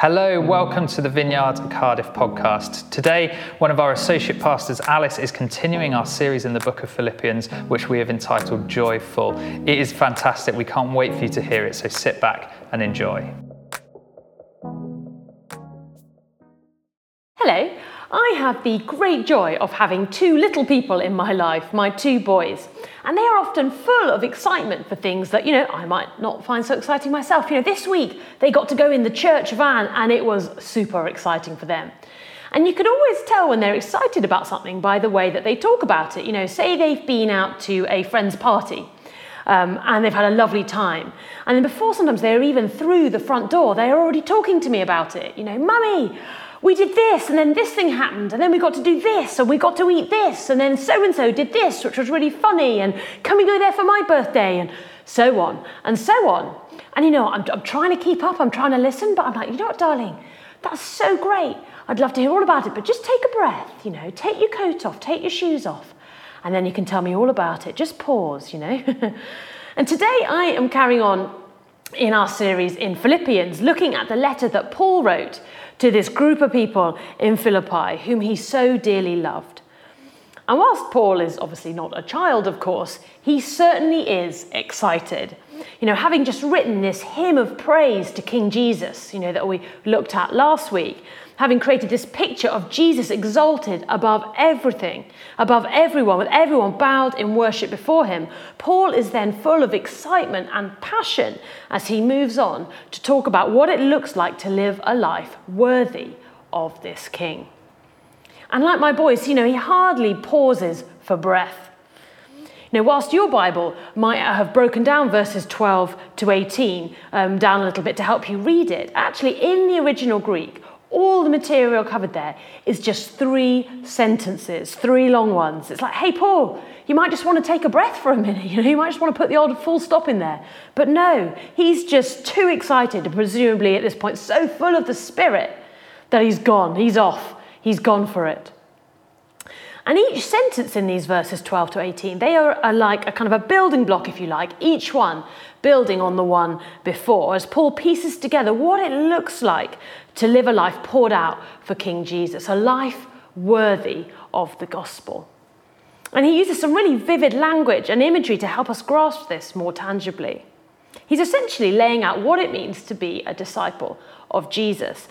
Hello, welcome to the Vineyard Cardiff podcast. Today, one of our associate pastors, Alice, is continuing our series in the book of Philippians, which we have entitled Joyful. It is fantastic. We can't wait for you to hear it, so sit back and enjoy. Have the great joy of having two little people in my life, my two boys. And they are often full of excitement for things that, you know, I might not find so exciting myself. You know, this week they got to go in the church van and it was super exciting for them. And you can always tell when they're excited about something by the way that they talk about it. You know, say they've been out to a friend's party um, and they've had a lovely time. And then before sometimes they're even through the front door, they're already talking to me about it. You know, Mummy, we did this, and then this thing happened, and then we got to do this, and we got to eat this, and then so and so did this, which was really funny, and can we go there for my birthday, and so on, and so on. And you know, I'm, I'm trying to keep up, I'm trying to listen, but I'm like, you know what, darling, that's so great. I'd love to hear all about it, but just take a breath, you know, take your coat off, take your shoes off, and then you can tell me all about it. Just pause, you know. and today I am carrying on in our series in Philippians, looking at the letter that Paul wrote to this group of people in Philippi whom he so dearly loved. And whilst Paul is obviously not a child, of course, he certainly is excited. You know, having just written this hymn of praise to King Jesus, you know, that we looked at last week, having created this picture of Jesus exalted above everything, above everyone, with everyone bowed in worship before him, Paul is then full of excitement and passion as he moves on to talk about what it looks like to live a life worthy of this king. And like my boys, you know, he hardly pauses for breath. Now, whilst your Bible might have broken down verses 12 to 18 um, down a little bit to help you read it, actually, in the original Greek, all the material covered there is just three sentences, three long ones. It's like, hey, Paul, you might just want to take a breath for a minute. You know, you might just want to put the old full stop in there. But no, he's just too excited, presumably at this point, so full of the Spirit that he's gone. He's off. He's gone for it. And each sentence in these verses 12 to 18, they are, are, like a kind of a building block, if you like, each one building on the one before, as Paul pieces together what it looks like to live a life poured out for King Jesus, a life worthy of the gospel. And he uses some really vivid language and imagery to help us grasp this more tangibly. He's essentially laying out what it means to be a disciple of Jesus.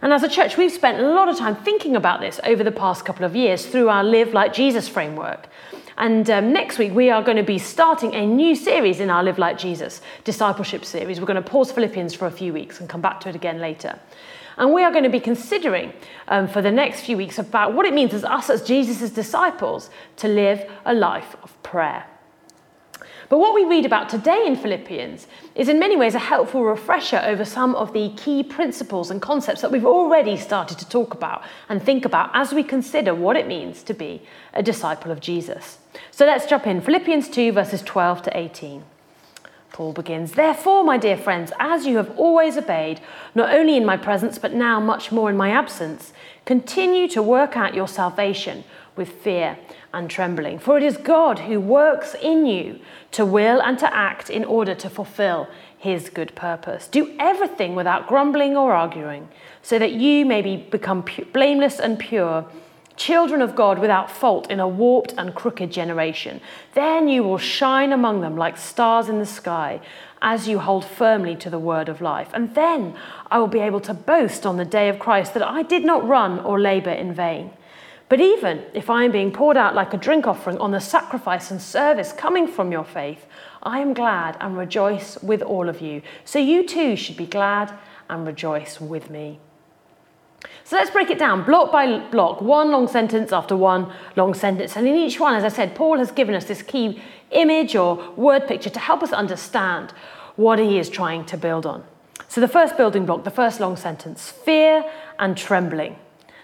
And as a church, we've spent a lot of time thinking about this over the past couple of years through our Live Like Jesus framework. And um, next week, we are going to be starting a new series in our Live Like Jesus discipleship series. We're going to pause Philippians for a few weeks and come back to it again later. And we are going to be considering um, for the next few weeks about what it means as us, as Jesus' disciples, to live a life of prayer. But what we read about today in Philippians is in many ways a helpful refresher over some of the key principles and concepts that we've already started to talk about and think about as we consider what it means to be a disciple of Jesus. So let's jump in. Philippians 2, verses 12 to 18. Paul begins, Therefore, my dear friends, as you have always obeyed, not only in my presence, but now much more in my absence, continue to work out your salvation with fear and trembling. For it is God who works in you to will and to act in order to fulfill his good purpose. Do everything without grumbling or arguing, so that you may be, become pu- blameless and pure, children of God without fault in a warped and crooked generation. Then you will shine among them like stars in the sky as you hold firmly to the word of life. And then I will be able to boast on the day of Christ that I did not run or labor in vain. But even if I am being poured out like a drink offering on the sacrifice and service coming from your faith, I am glad and rejoice with all of you. So you too should be glad and rejoice with me. So let's break it down block by block, one long sentence after one long sentence. And in each one, as I said, Paul has given us this key image or word picture to help us understand what he is trying to build on. So the first building block, the first long sentence fear and trembling.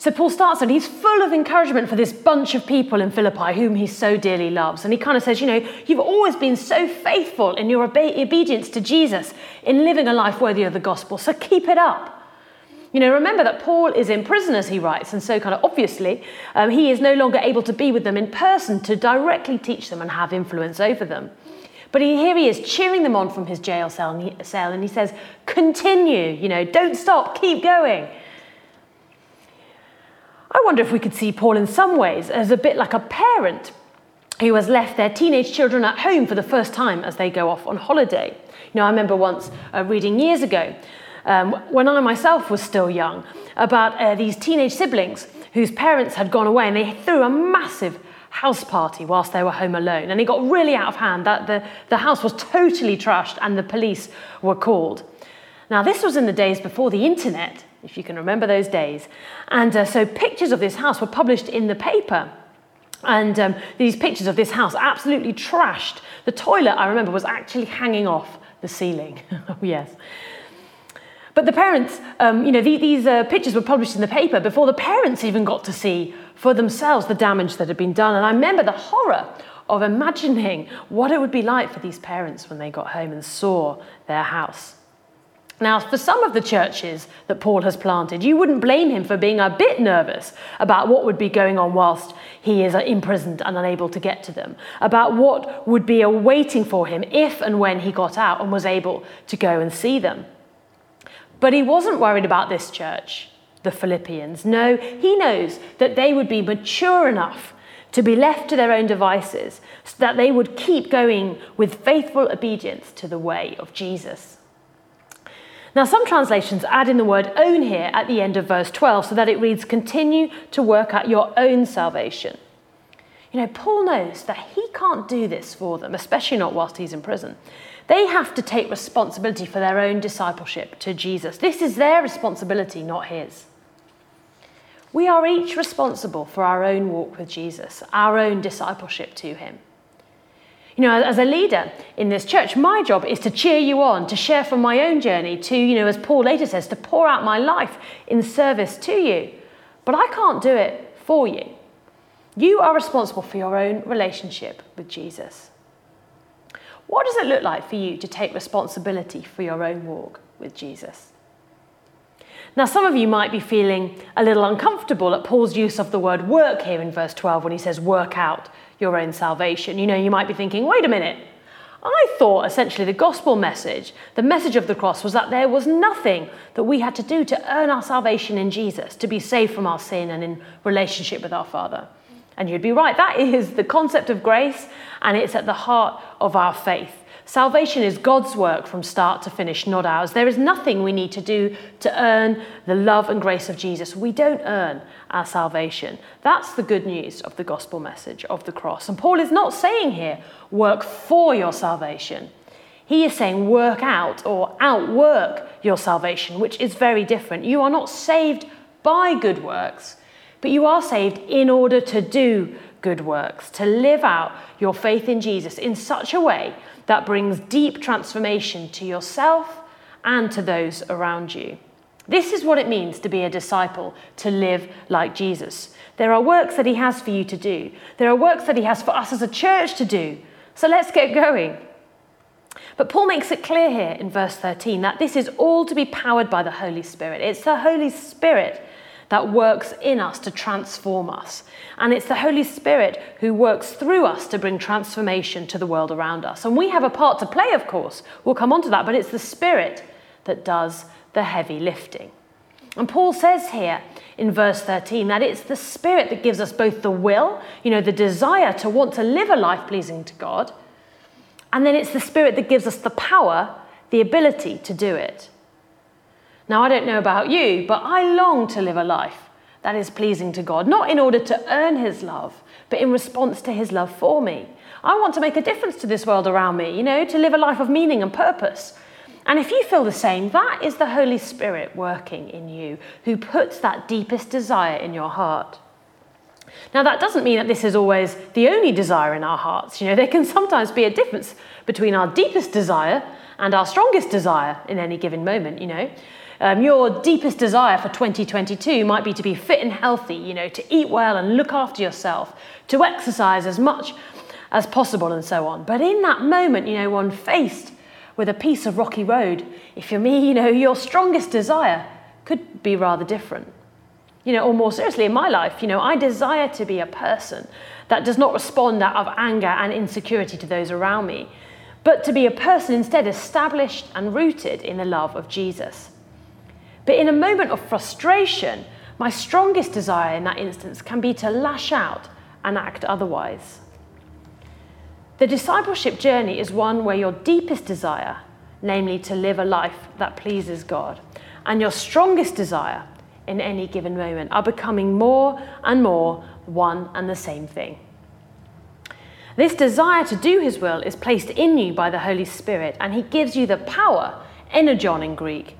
So Paul starts and he's full of encouragement for this bunch of people in Philippi whom he so dearly loves. And he kind of says, You know, you've always been so faithful in your obedience to Jesus, in living a life worthy of the gospel. So keep it up. You know, remember that Paul is in prison as he writes, and so kind of obviously um, he is no longer able to be with them in person to directly teach them and have influence over them. But he, here he is cheering them on from his jail cell and, he, cell, and he says, Continue, you know, don't stop, keep going. I wonder if we could see Paul in some ways as a bit like a parent who has left their teenage children at home for the first time as they go off on holiday. You know, I remember once uh, reading years ago, um, when I myself was still young, about uh, these teenage siblings whose parents had gone away and they threw a massive house party whilst they were home alone. And it got really out of hand. That the, the house was totally trashed and the police were called. Now, this was in the days before the internet, if you can remember those days. And uh, so pictures of this house were published in the paper. And um, these pictures of this house absolutely trashed. The toilet, I remember, was actually hanging off the ceiling. oh, yes. But the parents, um, you know, the, these uh, pictures were published in the paper before the parents even got to see for themselves the damage that had been done. And I remember the horror of imagining what it would be like for these parents when they got home and saw their house. Now, for some of the churches that Paul has planted, you wouldn't blame him for being a bit nervous about what would be going on whilst he is imprisoned and unable to get to them, about what would be awaiting for him if and when he got out and was able to go and see them. But he wasn't worried about this church, the Philippians. No, he knows that they would be mature enough to be left to their own devices, so that they would keep going with faithful obedience to the way of Jesus. Now, some translations add in the word own here at the end of verse 12 so that it reads, continue to work out your own salvation. You know, Paul knows that he can't do this for them, especially not whilst he's in prison. They have to take responsibility for their own discipleship to Jesus. This is their responsibility, not his. We are each responsible for our own walk with Jesus, our own discipleship to him. You know, as a leader in this church, my job is to cheer you on, to share from my own journey, to, you know, as Paul later says, to pour out my life in service to you. But I can't do it for you. You are responsible for your own relationship with Jesus. What does it look like for you to take responsibility for your own walk with Jesus? Now, some of you might be feeling a little uncomfortable at Paul's use of the word work here in verse 12 when he says work out your own salvation. You know, you might be thinking, wait a minute. I thought essentially the gospel message, the message of the cross, was that there was nothing that we had to do to earn our salvation in Jesus, to be saved from our sin and in relationship with our Father. And you'd be right, that is the concept of grace, and it's at the heart of our faith. Salvation is God's work from start to finish, not ours. There is nothing we need to do to earn the love and grace of Jesus. We don't earn our salvation. That's the good news of the gospel message of the cross. And Paul is not saying here, work for your salvation. He is saying, work out or outwork your salvation, which is very different. You are not saved by good works, but you are saved in order to do good works, to live out your faith in Jesus in such a way that brings deep transformation to yourself and to those around you. This is what it means to be a disciple, to live like Jesus. There are works that he has for you to do. There are works that he has for us as a church to do. So let's get going. But Paul makes it clear here in verse 13 that this is all to be powered by the Holy Spirit. It's the Holy Spirit that works in us to transform us. And it's the Holy Spirit who works through us to bring transformation to the world around us. And we have a part to play, of course. We'll come on to that, but it's the Spirit that does the heavy lifting. And Paul says here in verse 13 that it's the Spirit that gives us both the will, you know, the desire to want to live a life pleasing to God, and then it's the Spirit that gives us the power, the ability to do it. Now, I don't know about you, but I long to live a life that is pleasing to God, not in order to earn His love, but in response to His love for me. I want to make a difference to this world around me, you know, to live a life of meaning and purpose. And if you feel the same, that is the Holy Spirit working in you, who puts that deepest desire in your heart. Now, that doesn't mean that this is always the only desire in our hearts. You know, there can sometimes be a difference between our deepest desire and our strongest desire in any given moment, you know. Um, your deepest desire for 2022 might be to be fit and healthy, you know, to eat well and look after yourself, to exercise as much as possible, and so on. But in that moment, you know, one faced with a piece of rocky road, if you're me, you know, your strongest desire could be rather different. You know, or more seriously, in my life, you know, I desire to be a person that does not respond out of anger and insecurity to those around me, but to be a person instead established and rooted in the love of Jesus. But in a moment of frustration, my strongest desire in that instance can be to lash out and act otherwise. The discipleship journey is one where your deepest desire, namely to live a life that pleases God, and your strongest desire in any given moment are becoming more and more one and the same thing. This desire to do His will is placed in you by the Holy Spirit, and He gives you the power, energon in Greek,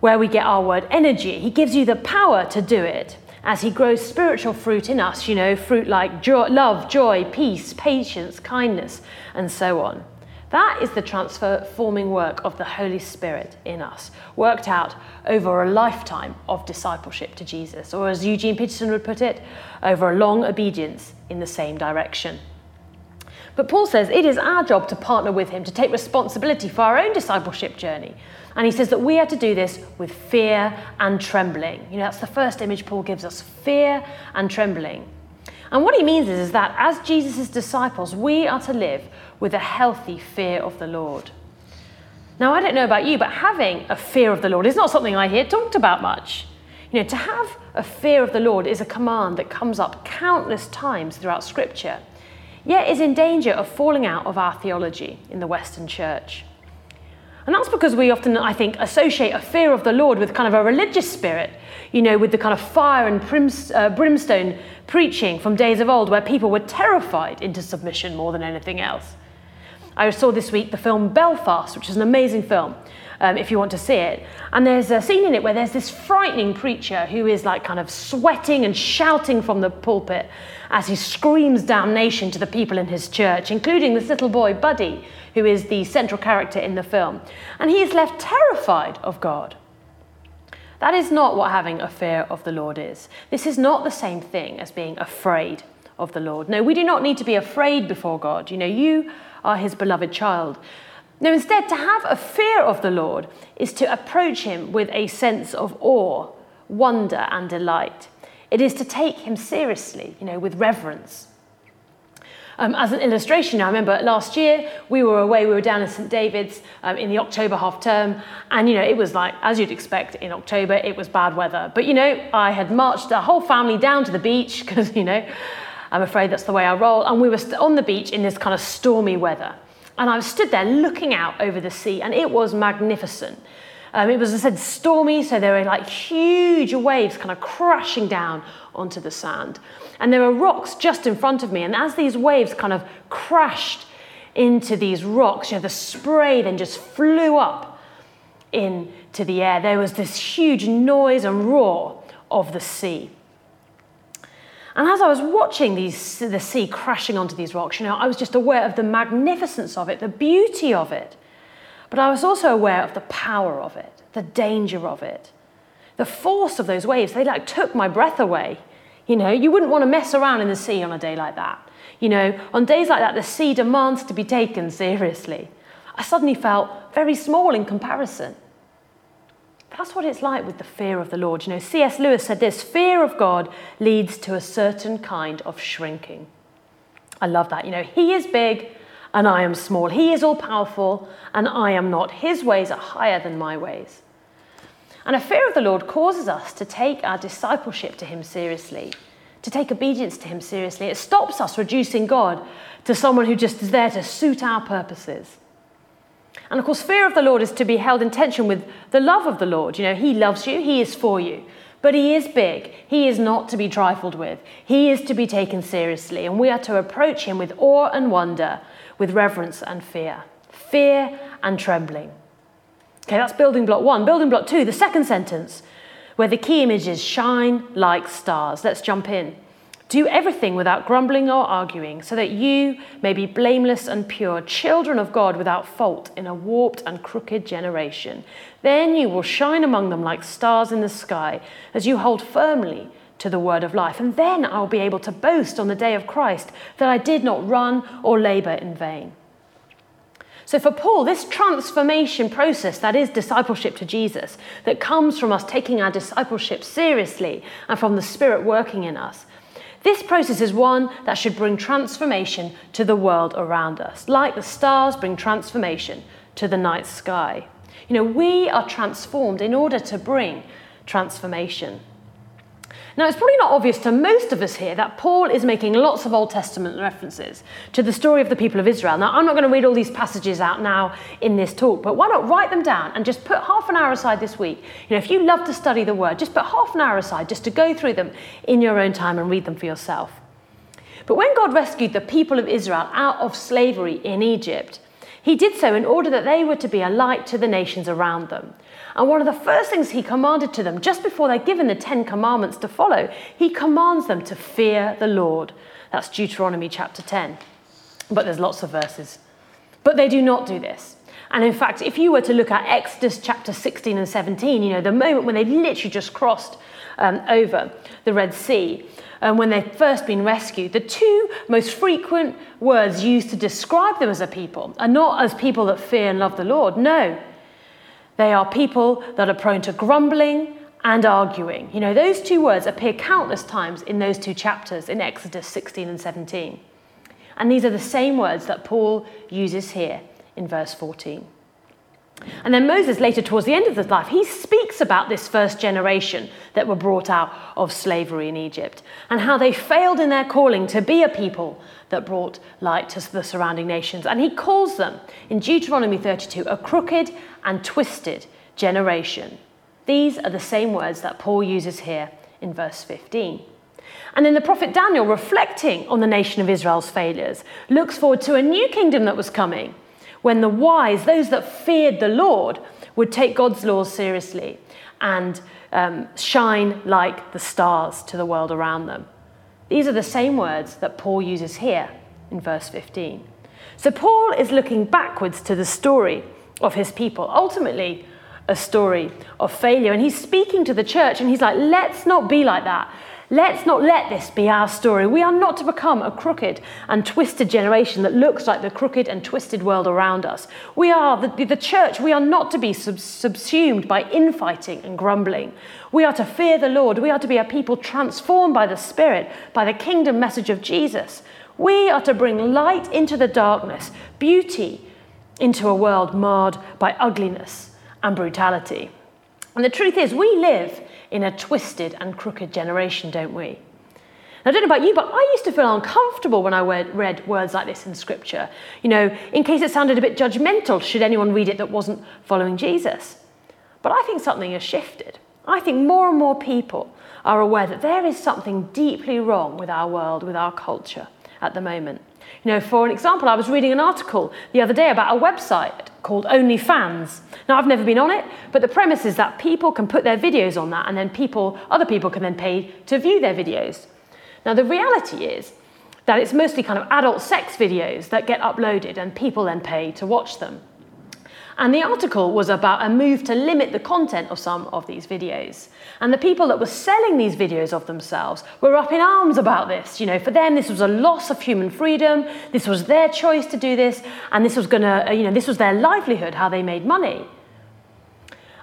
where we get our word energy. He gives you the power to do it as He grows spiritual fruit in us, you know, fruit like joy, love, joy, peace, patience, kindness, and so on. That is the transforming work of the Holy Spirit in us, worked out over a lifetime of discipleship to Jesus, or as Eugene Peterson would put it, over a long obedience in the same direction. But Paul says it is our job to partner with him, to take responsibility for our own discipleship journey. And he says that we are to do this with fear and trembling. You know, that's the first image Paul gives us fear and trembling. And what he means is, is that as Jesus' disciples, we are to live with a healthy fear of the Lord. Now, I don't know about you, but having a fear of the Lord is not something I hear talked about much. You know, to have a fear of the Lord is a command that comes up countless times throughout Scripture, yet is in danger of falling out of our theology in the Western Church. And that's because we often, I think, associate a fear of the Lord with kind of a religious spirit, you know, with the kind of fire and uh, brimstone preaching from days of old where people were terrified into submission more than anything else. I saw this week the film Belfast, which is an amazing film. Um, if you want to see it. And there's a scene in it where there's this frightening preacher who is like kind of sweating and shouting from the pulpit as he screams damnation to the people in his church, including this little boy, Buddy, who is the central character in the film. And he is left terrified of God. That is not what having a fear of the Lord is. This is not the same thing as being afraid of the Lord. No, we do not need to be afraid before God. You know, you are his beloved child. No, instead, to have a fear of the Lord is to approach him with a sense of awe, wonder, and delight. It is to take him seriously, you know, with reverence. Um, as an illustration, I remember last year we were away, we were down in St David's um, in the October half term, and you know, it was like, as you'd expect in October, it was bad weather. But you know, I had marched the whole family down to the beach because, you know, I'm afraid that's the way I roll, and we were on the beach in this kind of stormy weather. And I was stood there looking out over the sea, and it was magnificent. Um, it was, as I said, stormy, so there were like huge waves kind of crashing down onto the sand. And there were rocks just in front of me. And as these waves kind of crashed into these rocks, you know, the spray then just flew up into the air. There was this huge noise and roar of the sea. And as I was watching these, the sea crashing onto these rocks, you know, I was just aware of the magnificence of it, the beauty of it. But I was also aware of the power of it, the danger of it, the force of those waves. They like took my breath away. You know, you wouldn't want to mess around in the sea on a day like that. You know, on days like that, the sea demands to be taken seriously. I suddenly felt very small in comparison. That's what it's like with the fear of the Lord. You know, C.S. Lewis said this fear of God leads to a certain kind of shrinking. I love that. You know, He is big and I am small. He is all powerful and I am not. His ways are higher than my ways. And a fear of the Lord causes us to take our discipleship to Him seriously, to take obedience to Him seriously. It stops us reducing God to someone who just is there to suit our purposes. And of course, fear of the Lord is to be held in tension with the love of the Lord. You know, He loves you, He is for you. But He is big. He is not to be trifled with. He is to be taken seriously. And we are to approach Him with awe and wonder, with reverence and fear. Fear and trembling. Okay, that's building block one. Building block two, the second sentence, where the key image is shine like stars. Let's jump in. Do everything without grumbling or arguing, so that you may be blameless and pure, children of God without fault in a warped and crooked generation. Then you will shine among them like stars in the sky as you hold firmly to the word of life. And then I'll be able to boast on the day of Christ that I did not run or labor in vain. So, for Paul, this transformation process that is discipleship to Jesus, that comes from us taking our discipleship seriously and from the Spirit working in us, this process is one that should bring transformation to the world around us, like the stars bring transformation to the night sky. You know, we are transformed in order to bring transformation. Now, it's probably not obvious to most of us here that Paul is making lots of Old Testament references to the story of the people of Israel. Now, I'm not going to read all these passages out now in this talk, but why not write them down and just put half an hour aside this week? You know, if you love to study the word, just put half an hour aside just to go through them in your own time and read them for yourself. But when God rescued the people of Israel out of slavery in Egypt, he did so in order that they were to be a light to the nations around them. And one of the first things he commanded to them, just before they're given the Ten Commandments to follow, he commands them to fear the Lord. That's Deuteronomy chapter 10. But there's lots of verses. But they do not do this. And in fact, if you were to look at Exodus chapter 16 and 17, you know, the moment when they literally just crossed um, over the Red Sea, and um, when they've first been rescued, the two most frequent words used to describe them as a people are not as people that fear and love the Lord. No, they are people that are prone to grumbling and arguing. You know, those two words appear countless times in those two chapters in Exodus 16 and 17. And these are the same words that Paul uses here in verse 14. And then Moses, later towards the end of his life, he speaks about this first generation that were brought out of slavery in Egypt and how they failed in their calling to be a people that brought light to the surrounding nations. And he calls them, in Deuteronomy 32, a crooked and twisted generation. These are the same words that Paul uses here in verse 15. And then the prophet Daniel, reflecting on the nation of Israel's failures, looks forward to a new kingdom that was coming when the wise, those that feared the Lord, would take God's laws seriously and um, shine like the stars to the world around them. These are the same words that Paul uses here in verse 15. So Paul is looking backwards to the story of his people, ultimately, a story of failure. And he's speaking to the church and he's like, let's not be like that. Let's not let this be our story. We are not to become a crooked and twisted generation that looks like the crooked and twisted world around us. We are the, the church. We are not to be subsumed by infighting and grumbling. We are to fear the Lord. We are to be a people transformed by the Spirit, by the kingdom message of Jesus. We are to bring light into the darkness, beauty into a world marred by ugliness and brutality. And the truth is, we live in a twisted and crooked generation, don't we? I don't know about you, but I used to feel uncomfortable when I read words like this in scripture. You know, in case it sounded a bit judgmental, should anyone read it that wasn't following Jesus? But I think something has shifted. I think more and more people are aware that there is something deeply wrong with our world, with our culture at the moment. You know, for an example, I was reading an article the other day about a website called OnlyFans. Now, I've never been on it, but the premise is that people can put their videos on that and then people, other people can then pay to view their videos. Now, the reality is that it's mostly kind of adult sex videos that get uploaded and people then pay to watch them. And the article was about a move to limit the content of some of these videos. And the people that were selling these videos of themselves were up in arms about this. You know, for them, this was a loss of human freedom. This was their choice to do this. And this was going to, uh, you know, this was their livelihood, how they made money.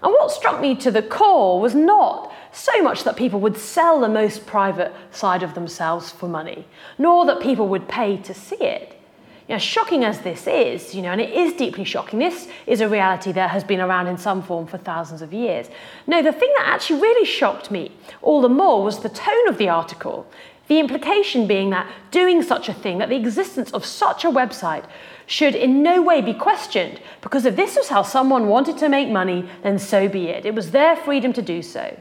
And what struck me to the core was not so much that people would sell the most private side of themselves for money, nor that people would pay to see it. You know, shocking as this is, you know, and it is deeply shocking, this is a reality that has been around in some form for thousands of years. No, the thing that actually really shocked me all the more was the tone of the article. The implication being that doing such a thing, that the existence of such a website should in no way be questioned, because if this was how someone wanted to make money, then so be it. It was their freedom to do so.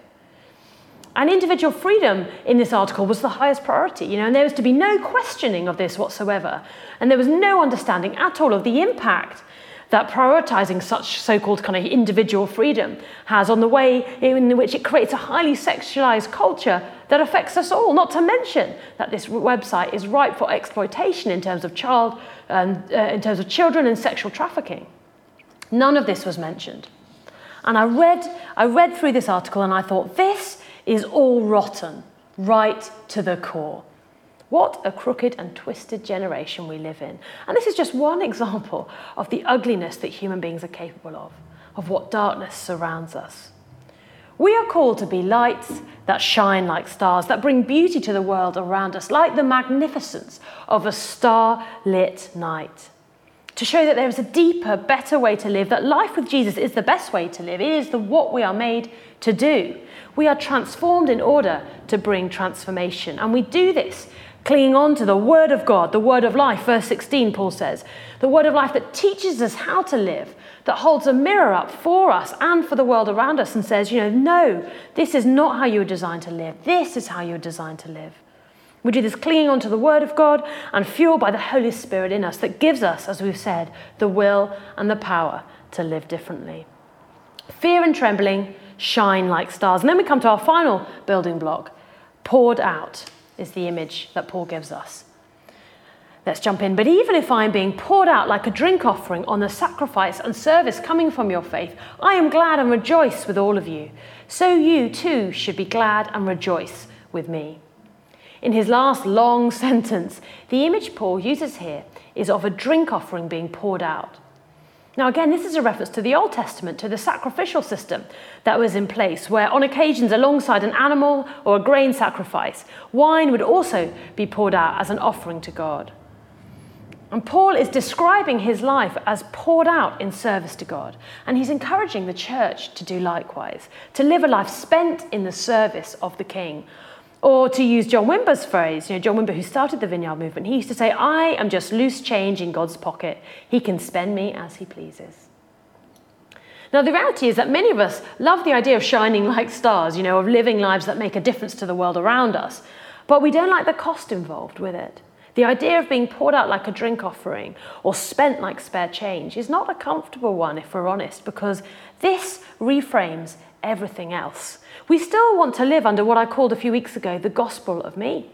And individual freedom in this article was the highest priority, you know, and there was to be no questioning of this whatsoever. And there was no understanding at all of the impact that prioritizing such so called kind of individual freedom has on the way in which it creates a highly sexualized culture that affects us all. Not to mention that this website is ripe for exploitation in terms of child, um, uh, in terms of children and sexual trafficking. None of this was mentioned. And I read, I read through this article and I thought, this is all rotten, right to the core. What a crooked and twisted generation we live in. And this is just one example of the ugliness that human beings are capable of, of what darkness surrounds us. We are called to be lights that shine like stars, that bring beauty to the world around us, like the magnificence of a star lit night. To show that there is a deeper, better way to live, that life with Jesus is the best way to live. It is the what we are made to do. We are transformed in order to bring transformation. And we do this clinging on to the Word of God, the Word of life. Verse 16, Paul says, the Word of life that teaches us how to live, that holds a mirror up for us and for the world around us and says, you know, no, this is not how you were designed to live. This is how you were designed to live. We do this clinging onto the Word of God and fueled by the Holy Spirit in us that gives us, as we've said, the will and the power to live differently. Fear and trembling shine like stars. And then we come to our final building block poured out is the image that Paul gives us. Let's jump in. But even if I am being poured out like a drink offering on the sacrifice and service coming from your faith, I am glad and rejoice with all of you. So you too should be glad and rejoice with me. In his last long sentence, the image Paul uses here is of a drink offering being poured out. Now, again, this is a reference to the Old Testament, to the sacrificial system that was in place, where on occasions, alongside an animal or a grain sacrifice, wine would also be poured out as an offering to God. And Paul is describing his life as poured out in service to God. And he's encouraging the church to do likewise, to live a life spent in the service of the King, or to use John Wimber's phrase, you know, John Wimber, who started the Vineyard movement, he used to say, I am just loose change in God's pocket. He can spend me as he pleases. Now, the reality is that many of us love the idea of shining like stars, you know, of living lives that make a difference to the world around us, but we don't like the cost involved with it. The idea of being poured out like a drink offering or spent like spare change is not a comfortable one, if we're honest, because this reframes everything else. We still want to live under what I called a few weeks ago the gospel of me.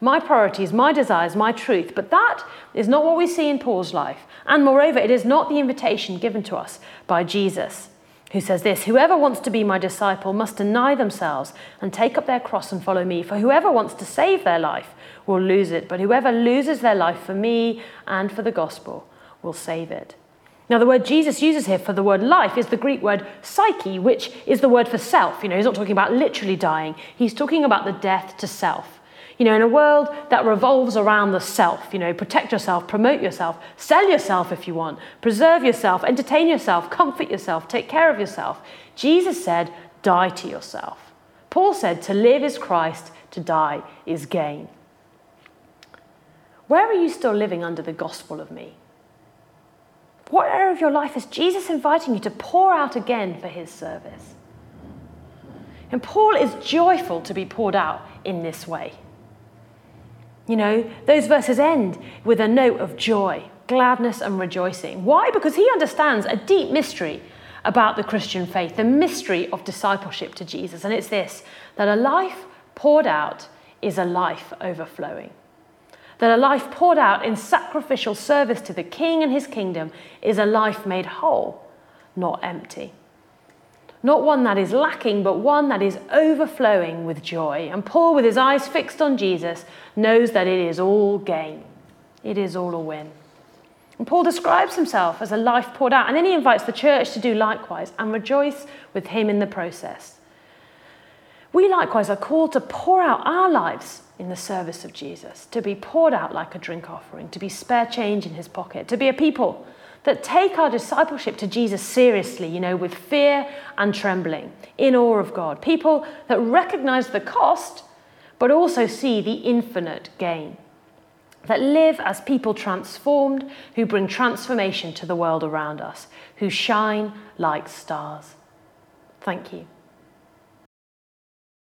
My priorities, my desires, my truth. But that is not what we see in Paul's life. And moreover, it is not the invitation given to us by Jesus, who says this Whoever wants to be my disciple must deny themselves and take up their cross and follow me. For whoever wants to save their life will lose it, but whoever loses their life for me and for the gospel will save it. Now, the word Jesus uses here for the word life is the Greek word psyche, which is the word for self. You know, he's not talking about literally dying, he's talking about the death to self. You know, in a world that revolves around the self, you know, protect yourself, promote yourself, sell yourself if you want, preserve yourself, entertain yourself, comfort yourself, take care of yourself. Jesus said, die to yourself. Paul said, to live is Christ, to die is gain. Where are you still living under the gospel of me? What area of your life is Jesus inviting you to pour out again for his service? And Paul is joyful to be poured out in this way. You know, those verses end with a note of joy, gladness, and rejoicing. Why? Because he understands a deep mystery about the Christian faith, the mystery of discipleship to Jesus. And it's this that a life poured out is a life overflowing that a life poured out in sacrificial service to the King and his kingdom is a life made whole, not empty. Not one that is lacking, but one that is overflowing with joy. And Paul, with his eyes fixed on Jesus, knows that it is all gain. It is all a win. And Paul describes himself as a life poured out, and then he invites the church to do likewise and rejoice with him in the process. We likewise are called to pour out our lives in the service of Jesus, to be poured out like a drink offering, to be spare change in his pocket, to be a people that take our discipleship to Jesus seriously, you know, with fear and trembling, in awe of God. People that recognize the cost, but also see the infinite gain. That live as people transformed who bring transformation to the world around us, who shine like stars. Thank you.